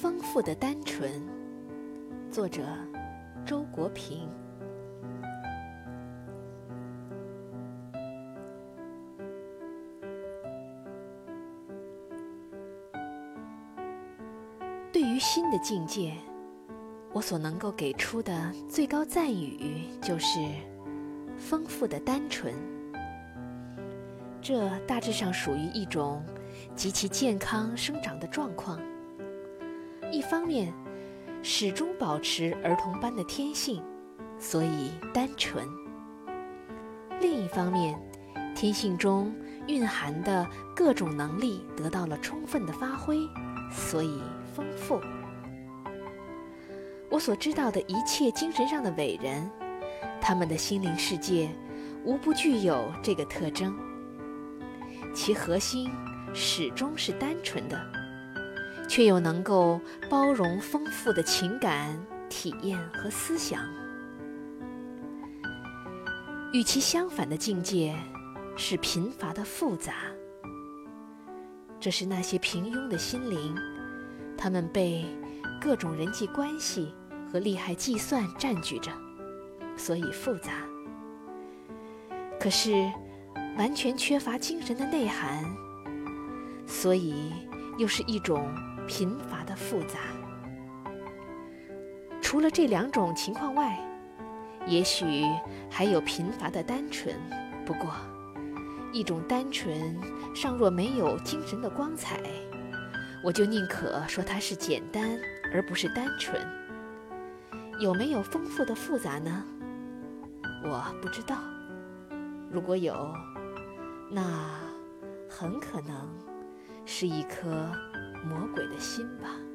丰富的单纯，作者周国平。对于新的境界，我所能够给出的最高赞誉就是丰富的单纯。这大致上属于一种极其健康生长的状况。一方面，始终保持儿童般的天性，所以单纯；另一方面，天性中蕴含的各种能力得到了充分的发挥，所以丰富。我所知道的一切精神上的伟人，他们的心灵世界无不具有这个特征，其核心始终是单纯的。却又能够包容丰富的情感体验和思想。与其相反的境界是贫乏的复杂。这是那些平庸的心灵，他们被各种人际关系和利害计算占据着，所以复杂。可是完全缺乏精神的内涵，所以又是一种。贫乏的复杂。除了这两种情况外，也许还有贫乏的单纯。不过，一种单纯尚若没有精神的光彩，我就宁可说它是简单而不是单纯。有没有丰富的复杂呢？我不知道。如果有，那很可能是一颗。魔鬼的心吧。